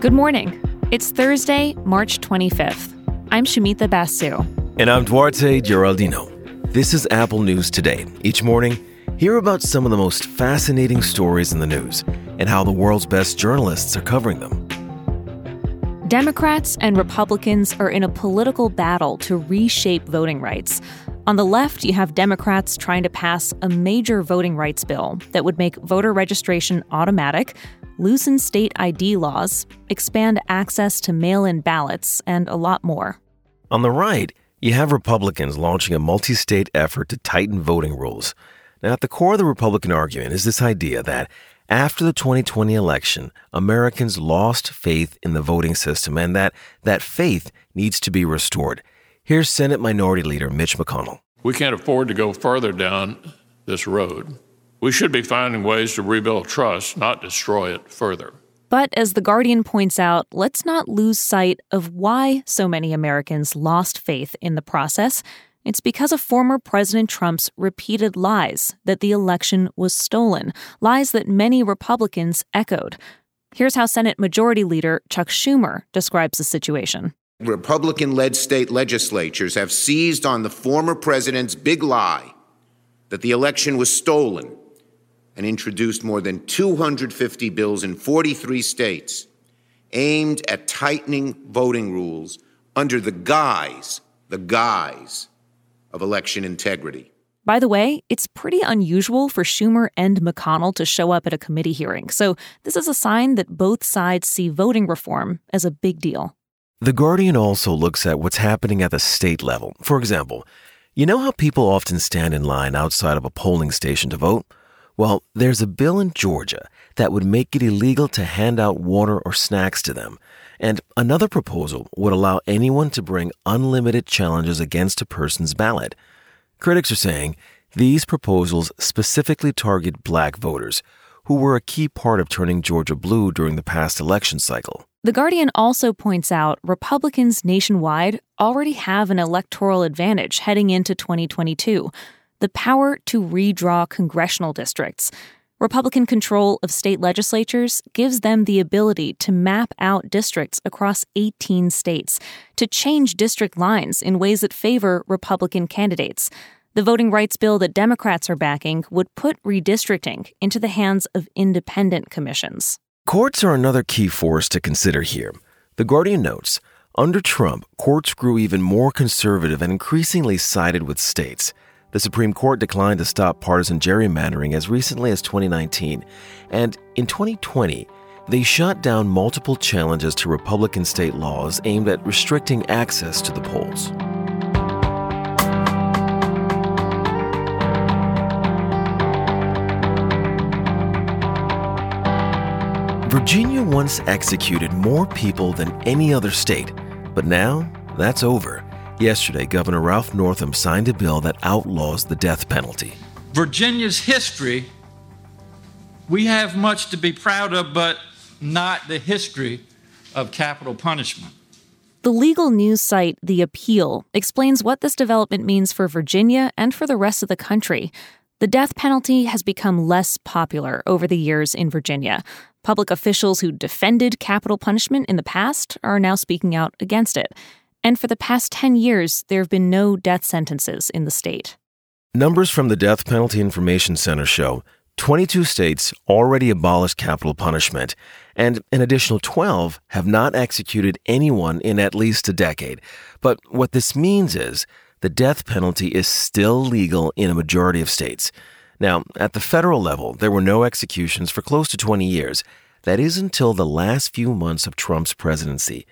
Good morning. It's Thursday, March 25th. I'm Shumita Basu. And I'm Duarte Geraldino. This is Apple News Today. Each morning, hear about some of the most fascinating stories in the news and how the world's best journalists are covering them. Democrats and Republicans are in a political battle to reshape voting rights. On the left, you have Democrats trying to pass a major voting rights bill that would make voter registration automatic, loosen state ID laws, expand access to mail in ballots, and a lot more. On the right, you have Republicans launching a multi state effort to tighten voting rules. Now, at the core of the Republican argument is this idea that after the 2020 election, Americans lost faith in the voting system and that that faith needs to be restored. Here's Senate Minority Leader Mitch McConnell. We can't afford to go further down this road. We should be finding ways to rebuild trust, not destroy it further. But as The Guardian points out, let's not lose sight of why so many Americans lost faith in the process it's because of former President Trump's repeated lies that the election was stolen, lies that many Republicans echoed. Here's how Senate Majority Leader Chuck Schumer describes the situation. Republican led state legislatures have seized on the former president's big lie that the election was stolen and introduced more than 250 bills in 43 states aimed at tightening voting rules under the guise, the guise of election integrity. By the way, it's pretty unusual for Schumer and McConnell to show up at a committee hearing, so this is a sign that both sides see voting reform as a big deal. The Guardian also looks at what's happening at the state level. For example, you know how people often stand in line outside of a polling station to vote? Well, there's a bill in Georgia that would make it illegal to hand out water or snacks to them. And another proposal would allow anyone to bring unlimited challenges against a person's ballot. Critics are saying these proposals specifically target black voters, who were a key part of turning Georgia blue during the past election cycle. The Guardian also points out Republicans nationwide already have an electoral advantage heading into 2022 the power to redraw congressional districts. Republican control of state legislatures gives them the ability to map out districts across 18 states, to change district lines in ways that favor Republican candidates. The voting rights bill that Democrats are backing would put redistricting into the hands of independent commissions. Courts are another key force to consider here. The Guardian notes under Trump, courts grew even more conservative and increasingly sided with states. The Supreme Court declined to stop partisan gerrymandering as recently as 2019, and in 2020, they shot down multiple challenges to Republican state laws aimed at restricting access to the polls. Virginia once executed more people than any other state, but now that's over. Yesterday, Governor Ralph Northam signed a bill that outlaws the death penalty. Virginia's history, we have much to be proud of, but not the history of capital punishment. The legal news site The Appeal explains what this development means for Virginia and for the rest of the country. The death penalty has become less popular over the years in Virginia. Public officials who defended capital punishment in the past are now speaking out against it. And for the past 10 years, there have been no death sentences in the state. Numbers from the Death Penalty Information Center show 22 states already abolished capital punishment, and an additional 12 have not executed anyone in at least a decade. But what this means is the death penalty is still legal in a majority of states. Now, at the federal level, there were no executions for close to 20 years. That is until the last few months of Trump's presidency.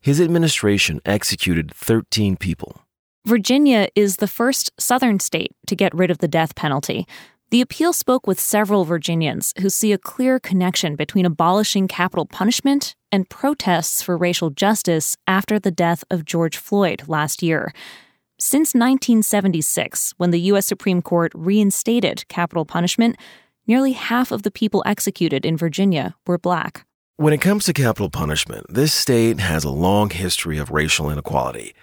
His administration executed 13 people. Virginia is the first southern state to get rid of the death penalty. The appeal spoke with several Virginians who see a clear connection between abolishing capital punishment and protests for racial justice after the death of George Floyd last year. Since 1976, when the U.S. Supreme Court reinstated capital punishment, nearly half of the people executed in Virginia were black. When it comes to capital punishment, this state has a long history of racial inequality.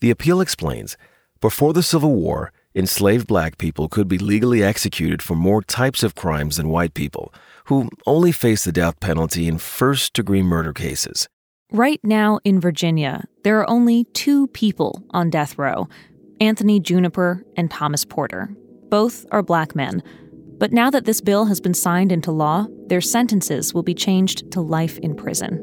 The appeal explains before the Civil War, enslaved black people could be legally executed for more types of crimes than white people, who only face the death penalty in first degree murder cases. Right now in Virginia, there are only two people on death row Anthony Juniper and Thomas Porter. Both are black men. But now that this bill has been signed into law, their sentences will be changed to life in prison.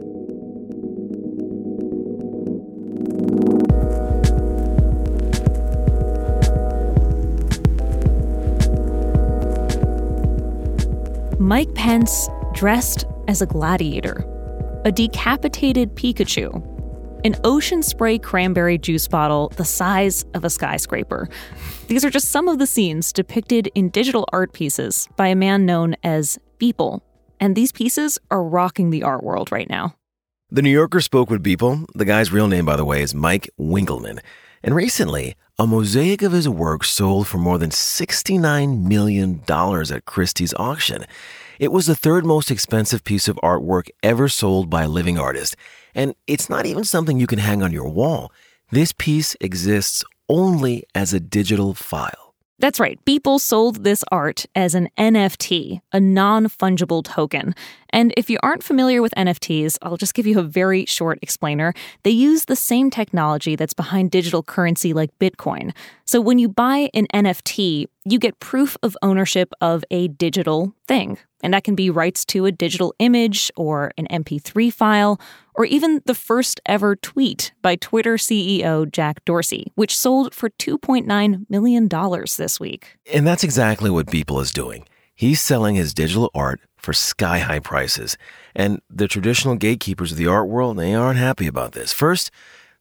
Mike Pence dressed as a gladiator, a decapitated Pikachu, an ocean spray cranberry juice bottle the size of a skyscraper. These are just some of the scenes depicted in digital art pieces by a man known as Beeple. And these pieces are rocking the art world right now. The New Yorker spoke with Beeple. The guy's real name, by the way, is Mike Winkelmann. And recently, a mosaic of his work sold for more than $69 million at Christie's auction. It was the third most expensive piece of artwork ever sold by a living artist. And it's not even something you can hang on your wall. This piece exists only as a digital file. That's right. Beeple sold this art as an NFT, a non fungible token. And if you aren't familiar with NFTs, I'll just give you a very short explainer. They use the same technology that's behind digital currency like Bitcoin. So when you buy an NFT, you get proof of ownership of a digital thing. And that can be rights to a digital image or an MP3 file or even the first ever tweet by Twitter CEO Jack Dorsey, which sold for $2.9 million this week. And that's exactly what Beeple is doing. He's selling his digital art for sky high prices. And the traditional gatekeepers of the art world, they aren't happy about this. First,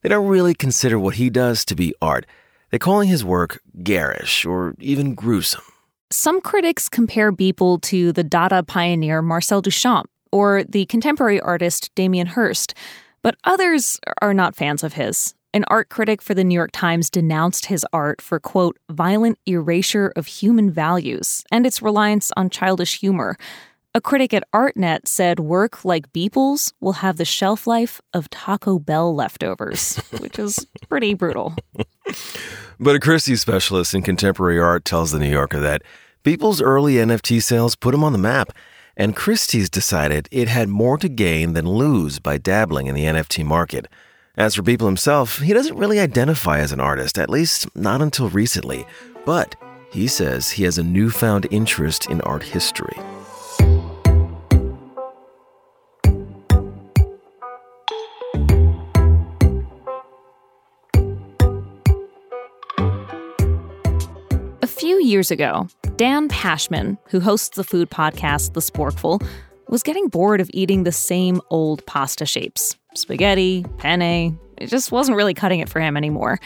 they don't really consider what he does to be art. They're calling his work garish or even gruesome. Some critics compare Beeple to the Dada pioneer Marcel Duchamp or the contemporary artist Damien Hirst, but others are not fans of his. An art critic for the New York Times denounced his art for, quote, violent erasure of human values and its reliance on childish humor. A critic at ArtNet said work like Beeple's will have the shelf life of Taco Bell leftovers, which is pretty brutal. But a Christie specialist in contemporary art tells the New Yorker that Beeple's early NFT sales put him on the map, and Christie's decided it had more to gain than lose by dabbling in the NFT market. As for Beeple himself, he doesn't really identify as an artist, at least not until recently, but he says he has a newfound interest in art history. A few years ago, Dan Pashman, who hosts the food podcast The Sporkful, was getting bored of eating the same old pasta shapes spaghetti, penne. It just wasn't really cutting it for him anymore.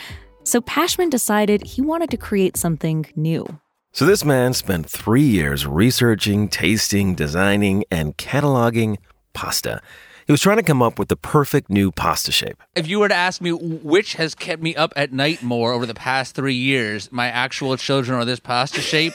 So Pashman decided he wanted to create something new. So this man spent three years researching, tasting, designing, and cataloging pasta. He was trying to come up with the perfect new pasta shape. If you were to ask me which has kept me up at night more over the past three years, my actual children or this pasta shape,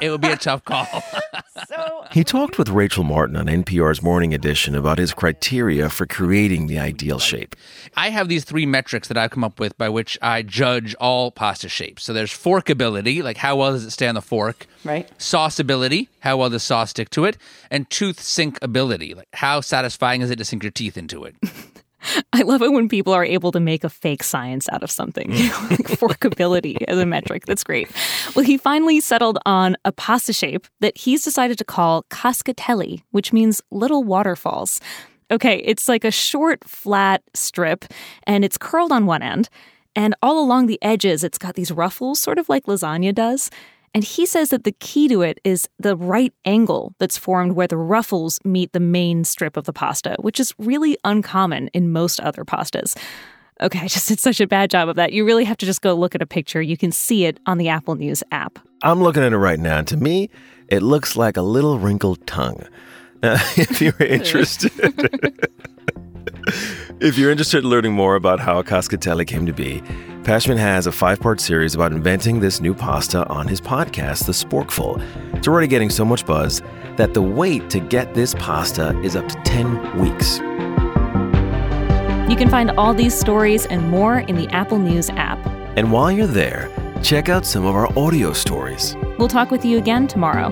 it would be a tough call. so he talked with Rachel Martin on NPR's Morning Edition about his criteria for creating the ideal shape. I have these three metrics that I've come up with by which I judge all pasta shapes. So there's forkability, like how well does it stay on the fork? Right. Sauceability, how well does sauce stick to it? And toothsinkability, like how satisfying is it to sink your teeth into it? I love it when people are able to make a fake science out of something, mm. like forkability as a metric. That's great. Well, he finally settled on a pasta shape that he's decided to call cascatelli, which means little waterfalls. Okay, it's like a short, flat strip, and it's curled on one end. And all along the edges, it's got these ruffles, sort of like lasagna does. And he says that the key to it is the right angle that's formed where the ruffles meet the main strip of the pasta, which is really uncommon in most other pastas. Okay, I just did such a bad job of that. You really have to just go look at a picture. You can see it on the Apple News app. I'm looking at it right now. To me, it looks like a little wrinkled tongue. Now, if you're interested, if you're interested in learning more about how cascatelli came to be, Pashman has a five part series about inventing this new pasta on his podcast, The Sporkful. It's already getting so much buzz that the wait to get this pasta is up to 10 weeks. You can find all these stories and more in the Apple News app. And while you're there, check out some of our audio stories. We'll talk with you again tomorrow.